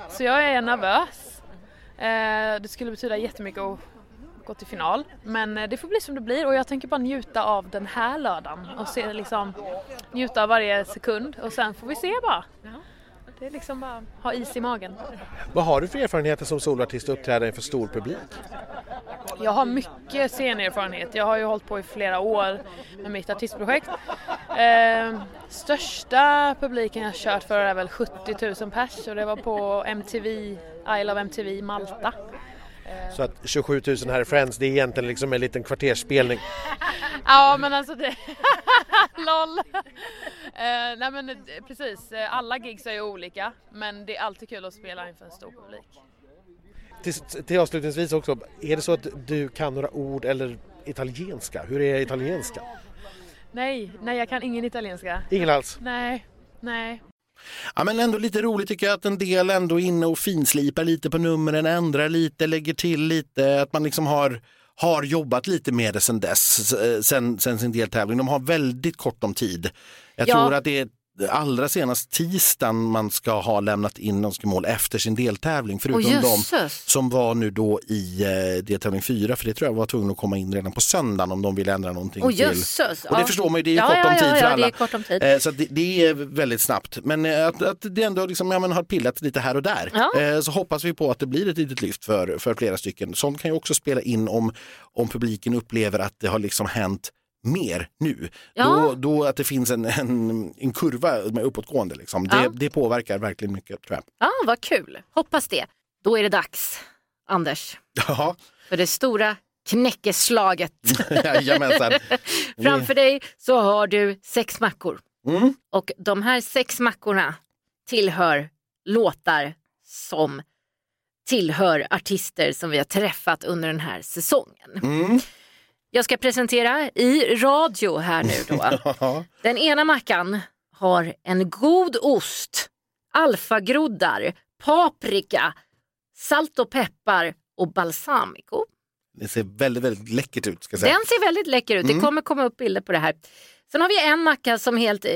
Så jag är nervös. Eh, det skulle betyda jättemycket att gå till final. Men eh, det får bli som det blir och jag tänker bara njuta av den här lördagen och se, liksom, njuta av varje sekund och sen får vi se bara. Det är liksom bara ha is i magen. Vad har du för erfarenheter som soloartist att uppträda inför stor publik? Jag har mycket scenerfarenhet. Jag har ju hållit på i flera år med mitt artistprojekt. Eh, största publiken jag kört för är väl 70 000 pers och det var på MTV, Isle of MTV Malta. Så att 27 000 här i Friends, det är egentligen liksom en liten kvartersspelning. Ja men alltså det... LOL! Eh, nej men eh, precis, Eh, alla gigs är ju olika men det är alltid kul att spela inför en stor publik. Till, till avslutningsvis också, är det så att du kan några ord eller italienska? Hur är italienska? Nej, nej jag kan ingen italienska. Ingen alls? Nej, nej. Ja, men ändå lite roligt tycker jag att en del ändå är inne och finslipar lite på numren, ändrar lite, lägger till lite, att man liksom har har jobbat lite med det sen dess, eh, sen, sen sin deltävling. De har väldigt kort om tid. Jag Ja. tror att det är allra senast tisdagen man ska ha lämnat in önskemål efter sin deltävling. Förutom de som var nu då i eh, deltävling 4, för det tror jag var tvungen att komma in redan på söndagen om de vill ändra någonting Åh till. Och det Ja. förstår man ju, det är Ja, kort ja, om tid för alla. det om tid. Eh, Så det, det är väldigt snabbt. Men eh, att, att det ändå liksom, ja, men har pillat lite här och där. Så hoppas vi på att det blir ett litet lyft för, för flera stycken. Sånt kan ju också spela in om, om publiken upplever att det har liksom hänt mer nu. Ja. Då, då att det finns en, en, en kurva med uppåtgående. Liksom. Det, Ja. det påverkar verkligen mycket tror jag. Ja, vad kul. Hoppas det. Då är det dags, Anders, Ja, för det stora knäckeslaget. jajamensan. Framför dig så har du sex mackor. Mm. Och de här sex mackorna tillhör låtar som tillhör artister som vi har träffat under den här säsongen. Mm. Jag ska presentera i radio här nu då. Den ena mackan har en god ost, alfagroddar, paprika, salt och peppar och balsamico. Det ser väldigt, väldigt läckert ut. Ska säga. Den ser väldigt läcker ut. Det kommer komma upp bilder på det här. Sen har vi en macka som helt eh,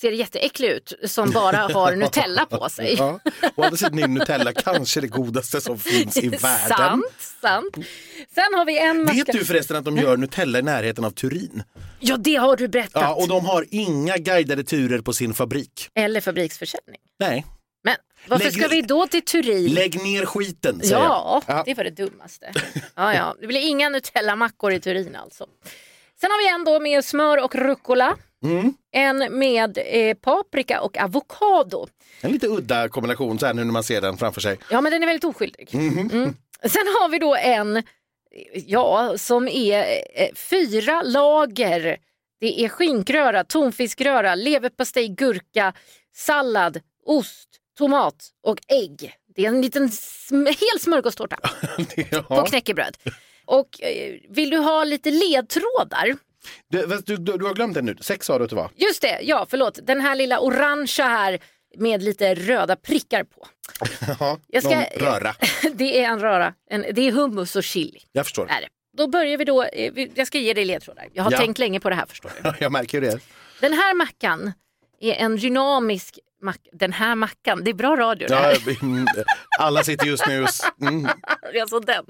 ser jätteäcklig ut som bara har Nutella på sig. Ja. Å andra sidan är Nutella kanske det godaste som finns i världen. sant, sant. Sen har vi en. Vet du förresten att de gör Nutella i närheten av Turin? Ja, det har du berättat. Ja, och de har inga guidade turer på sin fabrik. Eller fabriksförsäljning. Nej, Men varför Lägg- ska vi då till Turin? lägg ner skiten säger Ja, jag. Ja. det var det dummaste. Ja, ja. Det blir inga Nutella-mackor i Turin alltså. Sen har vi en då med smör och rucola. Mm. En med eh, paprika och avokado. En lite udda kombination så här nu när man ser den framför sig. Ja, men den är väldigt oskyldig. Mhm. Mm. Sen har vi då en, ja, som är eh, fyra lager. Det är skinkröra, tonfiskröra, leverpastej, gurka, sallad, ost, tomat och ägg. Det är en liten sm- hel smörgåstårta på ja. knäckebröd. Och eh, vill du ha lite ledtrådar? Du, du, du, har glömt den nu, sex sa du att det var. Just det, ja förlåt. Den här lilla orangea här med lite röda prickar på. Ja, Jag ska- röra, Det är en röra. En, det är hummus och chili. jag förstår. Är det. Då börjar vi då, eh, jag ska ge dig ledtrådar. Jag har Ja. tänkt länge på det här förstår du. Jag märker det. Den här mackan är en dynamisk macka. Den här mackan, det är bra radio det här. mm, alla sitter just nu Mm. Alltså den.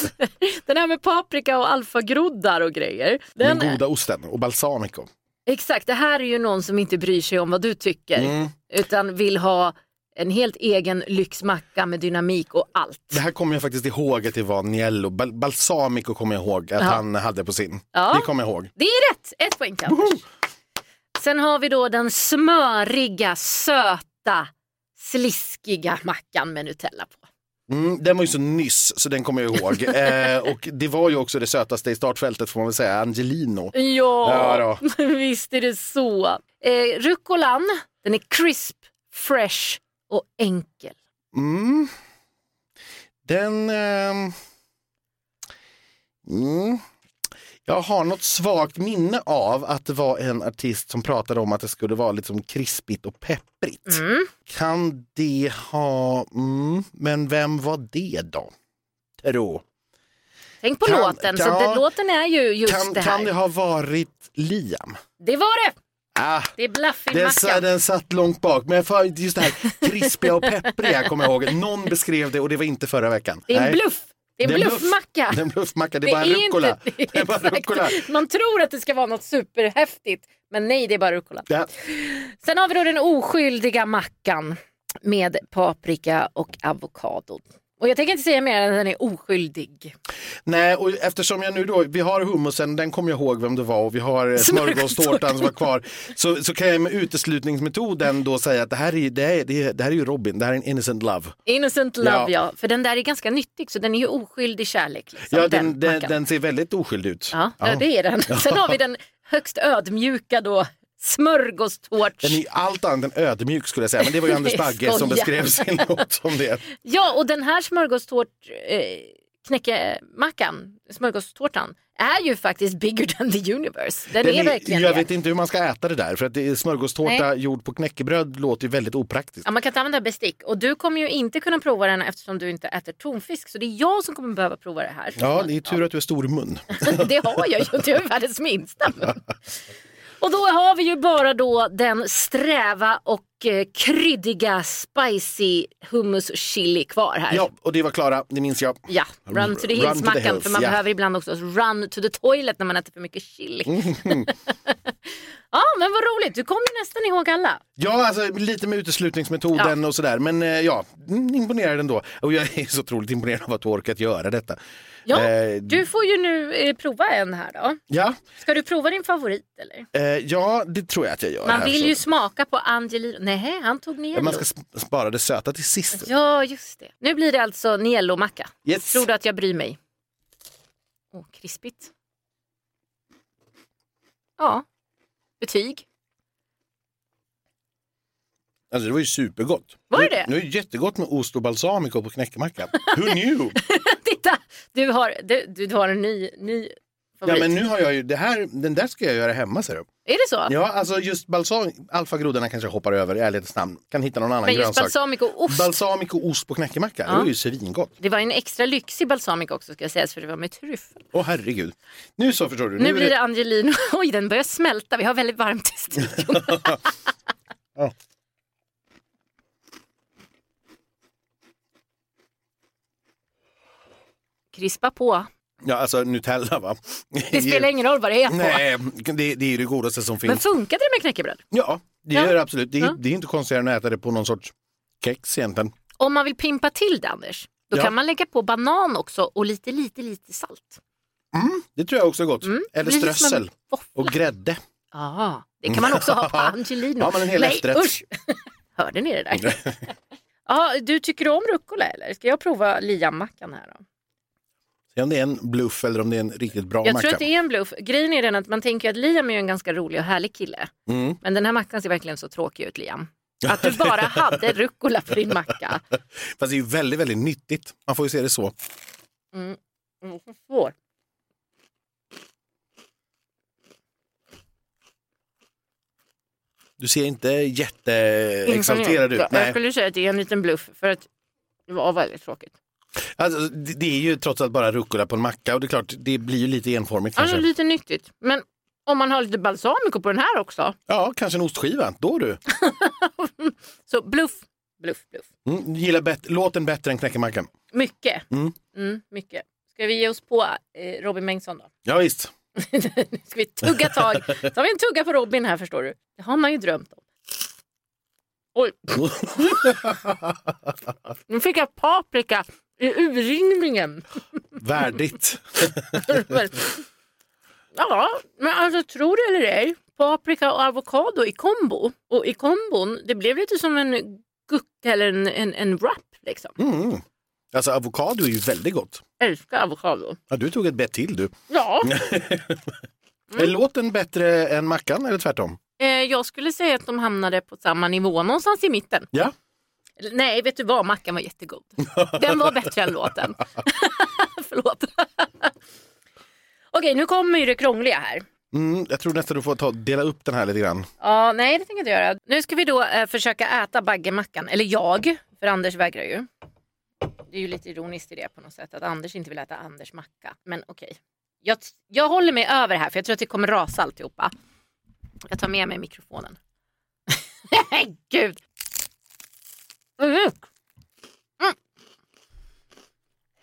Den här med paprika och alfagroddar och grejer. Den Den, goda osten och balsamico. exakt, det här är ju någon som inte bryr sig om vad du tycker. Mm. Utan vill ha en helt egen lyxmacka med dynamik och allt. Det här kommer jag faktiskt ihåg att det var Niello. Bal- balsamico kommer jag ihåg att Ja. han hade på sin. Ja. Det kommer jag ihåg. Det är rätt, ett poäng Anders. Sen har vi då den smöriga, söta, sliskiga mackan med Nutella på. Mm, den var ju så nyss så den kommer jag ihåg. eh, och det var ju också det sötaste i startfältet får man väl säga, Angelino. Ja, Ja visst är det så. Eh, rucolan, den är crisp, fresh och enkel. Mm. Den... ehm, mm. Jag har något svagt minne av att det var en artist som pratade om att det skulle vara liksom krispigt och pepprigt. Mm. Kan det ha... Mm, men vem var det då? Tro. Tänk på Kan- låten, så kan- det, låten är ju just Kan, det här. kan det ha varit Liam? Det var det! Ah, Det är Bluffy den, Mackan. den satt långt bak, men för just det här krispiga och peppriga kommer jag ihåg. Någon beskrev det och det var inte förra veckan. Det är en bluff. Det är en bluffmacka. Det är en bluffmacka, det är bara rucola. Det är bara rucola. Man tror att det ska vara något superhäftigt, men nej det är bara rucola. Ja. Sen har vi då den oskyldiga mackan med paprika och avokado. Och jag tänker inte säga mer än att den är oskyldig. Nej, och eftersom jag nu då, vi har hummusen, den kommer jag ihåg vem det var och vi har eh, smörgåstårtan som var kvar. Så, så kan jag med uteslutningsmetoden då säga att det här är, det är, det är, det här är ju Robin, det här är en innocent love. Innocent love Ja. ja. för den där är ganska nyttig så den är ju oskyldig kärlek. Liksom, Ja, den, den, mackan. den ser väldigt oskyldig ut. Ja, ja, det är den. Sen har vi den högst ödmjuka då, smörgåstårts. Den är allt annat än ödmjuk skulle jag säga, men det var ju Anders Bagge som beskrev sin låt som det. Ja, och den här smörgåstårt, eh, knäckemackan, smörgåstårtan, är ju faktiskt bigger than the universe. Den, Den är är, verkligen jag det. vet inte hur man ska äta det där, för att det är smörgåstårta Nej. gjord på knäckebröd låter ju väldigt opraktiskt. Ja, man kan inte använda bestick och du kommer ju inte kunna prova den eftersom du inte äter tonfisk. Så det är jag som kommer behöva prova det här. Ja, det är tur att du är stor mun. det har jag ju, det är världens minsta mun. Och då har vi ju bara då den sträva och eh, kryddiga spicy hummus chili kvar här. Ja, och det var Klara, det minns jag. Ja, run to the hills-mackan hills, för man ja. behöver ibland också run to the toilet när man äter för mycket chili. Mm. ja men vad roligt, du kommer ju nästan ihåg alla. Ja, alltså lite med uteslutningsmetoden och sådär. Men eh, ja, mm, imponerad ändå. Och jag är så otroligt imponerad av att du orkat göra detta. Ja, Eh, du får ju nu eh, prova en här då. Ja, Ska du prova din favorit eller? eh, ja, det tror jag att jag gör. Man här, vill så. ju smaka på Angelino. Nej, han tog Niello. Man ska sp- spara det söta till sist. Ja, just det. Nu blir det alltså Niello-macka. Yes. Tror du att jag bryr mig? Åh, krispigt. Ja. Betyg? Alltså, det var ju supergott. Var det det? Nu är det jättegott med ost och balsamico på knäckemacka. Who knew? Titta! Du har, du, du har en ny, ny ja, favorit. men nu har jag ju, det här, den där ska jag göra hemma ser du. Är det så? Ja, alltså just balsam, alfagroddarna kanske jag hoppar över i ärlighetens namn. Kan hitta någon annan men just grönsak. balsamico och ost. Balsamico och ost på knäckemacka, Ja. det är ju svingott. det var en extra lyxig balsamico också ska jag säga för det var med tryffel. Åh herregud. Nu så förstår du. Nu är blir det Angelino. Oj, den börjar smälta. Vi har väldigt varmt i studion. Ja. Krispa på. Ja, alltså Nutella va? Det spelar ingen roll vad det är på. Nej, det, det är ju det godaste som Men finns. funkade det med knäckebröd? Ja, det Ja. gör det absolut. Det, är- Ja. det är inte konstigare än att äta det på någon sorts kex egentligen. Om man vill pimpa till det Anders, då Ja. kan man lägga på banan också och lite, lite, lite salt. Det tror jag också är gott. Mm. Eller strössel och grädde. Ja, det kan man också ha på Angelino. Ja, men en hel Nej, efterrätt. usch! Hörde ni det där? ja, du tycker om rucola eller? Ska jag prova liammackan här då? Se om det är en bluff eller om det är en riktigt bra Jag macka. tror att det är en bluff. Grejen är den att man tänker att Liam är en ganska rolig och härlig kille. Mm. Men den här mackan ser verkligen så tråkig ut Liam. Att du bara hade rucola på din macka. Fast det är ju väldigt, väldigt nyttigt. Man får ju se det så. Mm, så svår. Du ser inte jätteexalterad ut. Jag Nej. skulle säga att det är en liten bluff för att det var väldigt tråkigt. Alltså, det, är ju trots allt bara rucola på en macka och det är klart, det blir ju lite enformigt kanske. lite nyttigt. Men om man har lite balsamico på den här också. Ja, kanske en ostskiva. Då du. Så bluff, bluff, bluff. Mm, gillar bet- låten bättre än knäckemackan. Mycket. Mm. Mm, mycket. Ska vi ge oss på eh, Robin Bengtsson då? Ja, visst. Nu ska vi tugga tag. Så har vi en tugga på Robin här förstår du. Det har man ju drömt om. Oj. Nu fick jag paprika i urringningen. Värdigt. Ja, men alltså tror det eller ej. Paprika och avokado i kombo. Och i kombon, det blev lite som en guck eller en, en, en wrap liksom. Mm. Alltså avokado är ju väldigt gott. Älskar avokado. Ja, du tog ett bett till du. Ja, Är låten bättre än mackan eller tvärtom? eh, jag skulle säga att de hamnade på samma nivå, någonstans i mitten. Ja. Nej, vet du vad? Mackan var jättegod. Den var bättre än låten. Förlåt. Okej, nu kommer ju det krångliga här. Mm, jag tror nästan du får ta, dela upp den här lite grann. Ja, nej det tänker jag inte göra. Nu ska vi då eh, försöka äta baggemackan. Eller jag, för Anders vägrar ju. Det är ju lite ironiskt i det på något sätt att Anders inte vill äta Anders macka. Men okej. Jag, jag håller mig över här för jag tror att det kommer rasa alltihopa. Jag tar med mig mikrofonen. Gud. Mm. Mm.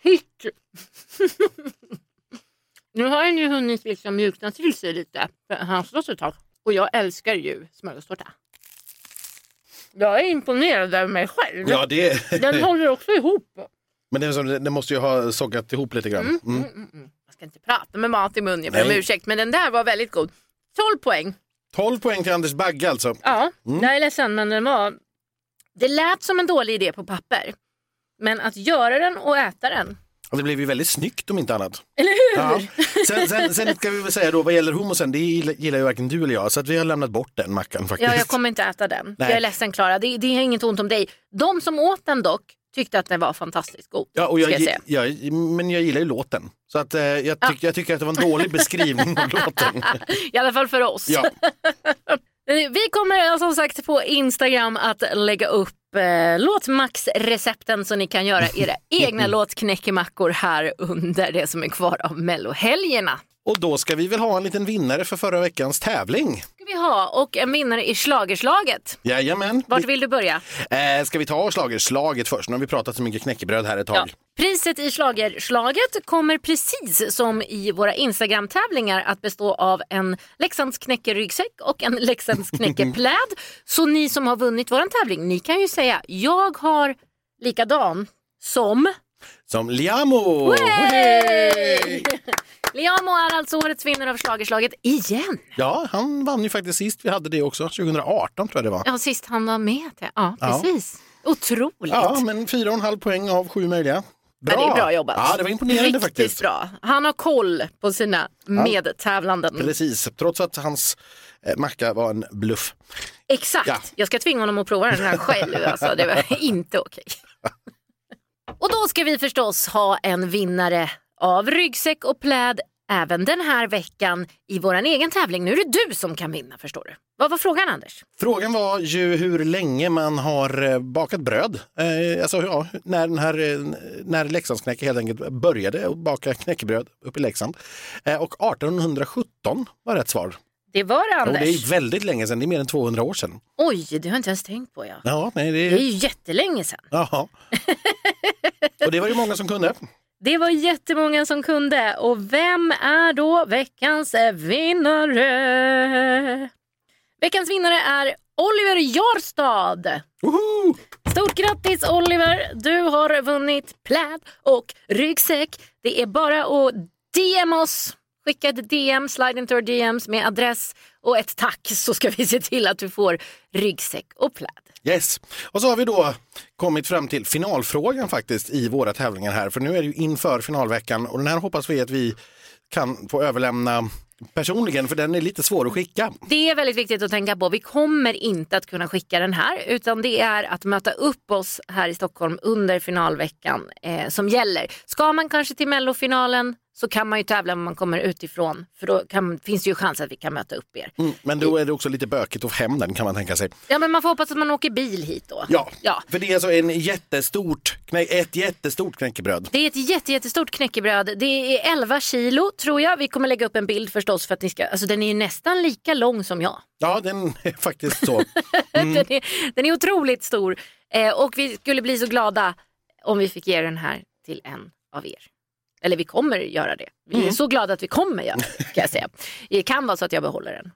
Hit. nu har den ju hunnit liksom mjukna till sig lite. För han stått ett tag. Och jag älskar ju smörgåstårta. Jag är imponerad över mig själv. Ja, det... Den håller också ihop. Men det, är som, det måste ju ha sockat ihop lite grann. Mm. Mm, mm, mm. Jag ska inte prata med mat i mun, jag ber om ursäkt. Men den där var väldigt god. 12 poäng. 12 poäng till Anders Bagge alltså. Ja, jag är ledsen men den var... Det lät som en dålig idé på papper. Men att göra den och äta den, Och det blev ju väldigt snyggt om inte annat. eller hur? Ja. Sen, sen, sen ska vi väl säga då vad gäller hummusen, det gillar ju varken du eller jag. Så att vi har lämnat bort den mackan faktiskt. Ja, jag kommer inte äta den. Nej. Jag är ledsen Klara, det, det är inget ont om dig. De som åt den dock tyckte att den var fantastiskt god. Ja, och jag, jag säga. jag, men jag gillar ju låten. Så att, eh, jag, tyck, jag tycker att det var en dålig beskrivning av låten. I alla fall för oss. Ja. Vi kommer som sagt på Instagram att lägga upp eh, låtmax-recepten så ni kan göra era egna låtknäckemackor här under det som är kvar av mellohelgerna. Och då ska vi väl ha en liten vinnare för förra veckans tävling. ska vi ha och en vinnare i schlagerslaget. Jajamän. Vart vill du börja? Eh, ska vi ta slagerslaget först? Nu har vi pratat så mycket knäckebröd här ett tag. Ja. Priset i schlagerslaget kommer precis som i våra Instagram-tävlingar att bestå av en Leksands knäckeryggsäck och en Leksands knäckepläd. Så ni som har vunnit vår tävling, ni kan ju säga jag har likadan som Som Liamo! Hey! Liamo är alltså årets vinnare av schlagerslaget igen. Ja, han vann ju faktiskt sist vi hade det också. 2018 tror jag det var. Ja, sist han var med. Ja, Ja. precis. Otroligt. Ja, men 4,5 poäng av sju möjliga. Bra. Ja, det är bra jobbat. Ja, det var imponerande Riktigt faktiskt. bra. Han har koll på sina medtävlanden. Precis, trots att hans eh, macka var en bluff. Exakt. Ja. Jag ska tvinga honom att prova den här själv. Alltså, det var inte okej. Och då ska vi förstås ha en vinnare av ryggsäck och pläd även den här veckan i vår egen tävling. Nu är det du som kan vinna förstår du. Vad var frågan Anders? Frågan var ju hur länge man har eh, bakat bröd. Eh, alltså ja, när, den här, eh, när Leksandsknäcke helt enkelt började baka knäckebröd uppe i Leksand. Eh, och 1817 var rätt svar. Det var det Och Anders. det är väldigt länge sedan, det är mer än 200 år sedan. Oj, det har jag inte ens tänkt på. Ja. Ja, nej, det Det är är... ju jättelänge sedan. Jaha. Och det var ju många som kunde. Det var jättemånga som kunde. Och vem är då veckans vinnare? Veckans vinnare är Oliver Jarstad. Woho! Stort grattis Oliver! Du har vunnit pläd och ryggsäck. Det är bara att DM oss. Skicka ett DM, slide into our DMs med adress och ett tack så ska vi se till att du får ryggsäck och pläd. Yes. Och så har vi då kommit fram till finalfrågan faktiskt i våra tävlingar här. För nu är det ju inför finalveckan och den här hoppas vi att vi kan få överlämna personligen för den är lite svår att skicka. Det är väldigt viktigt att tänka på. Vi kommer inte att kunna skicka den här utan det är att möta upp oss här i Stockholm under finalveckan eh, som gäller. Ska man kanske till mellofinalen så kan man ju tävla om man kommer utifrån för då kan, finns det ju chans att vi kan möta upp er. Mm, men då är det också lite bökigt att få hem den kan man tänka sig. Ja men man får hoppas att man åker bil hit då. Ja, Ja. för det är alltså en jättestort, ett jättestort knäckebröd. Det är ett jätte, jättestort knäckebröd. Det är 11 kilo tror jag. Vi kommer lägga upp en bild förstås för att ni ska, alltså den är ju nästan lika lång som jag. Ja, den är faktiskt så. den, är, den är otroligt stor eh, och vi skulle bli så glada om vi fick ge den här till en av er. Eller vi kommer göra det. Vi är så glada att vi kommer göra det, ska jag säga. Det kan vara så att jag behåller den.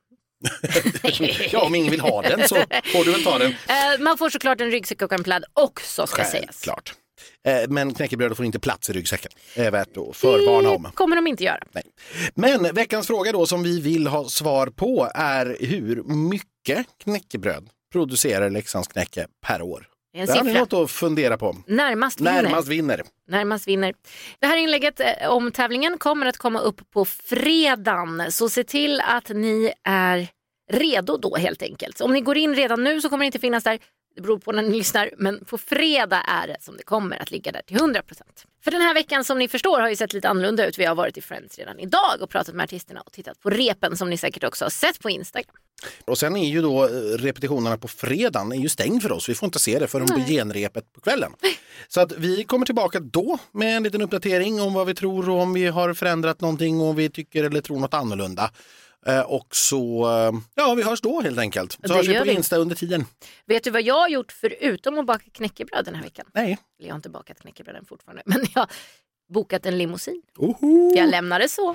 Ja, om ingen vill ha den så får du väl ta den. Eh, man får såklart en ryggsäck och en pläd också ska sägas. Självklart. Eh, Men knäckebrödet får inte plats i ryggsäcken. Det är värt att förvarna om. Det kommer de inte göra. Nej. Men veckans fråga då som vi vill ha svar på är hur mycket knäckebröd producerar Leksands knäcke per år? En Det har ni något att fundera på. Närmast vinner. Närmast vinner. Närmast vinner. Det här inlägget eh, om tävlingen kommer att komma upp på fredagen. Så se till att ni är redo då helt enkelt. Om ni går in redan nu så kommer det inte finnas där. Det beror på när ni lyssnar. Men på fredag är det som det kommer att ligga där till 100%. För den här veckan som ni förstår har ju sett lite annorlunda ut. Vi har varit i Friends redan idag och pratat med artisterna och tittat på repen som ni säkert också har sett på Instagram. Och sen är ju då eh, repetitionerna på fredagen är ju stängd för oss. Vi får inte se det förrän på genrepet på kvällen. Så att vi kommer tillbaka då med en liten uppdatering om vad vi tror och om vi har förändrat någonting och vi tycker eller tror något annorlunda. Eh, och så, eh, ja vi hörs då helt enkelt. Det Så hörs vi på vi. Insta under tiden. Vet du vad jag har gjort förutom att baka knäckebröd den här veckan? Nej. Jag har inte bakat knäckebröden fortfarande, men jag har bokat en limousin. Oho. Jag lämnar det så.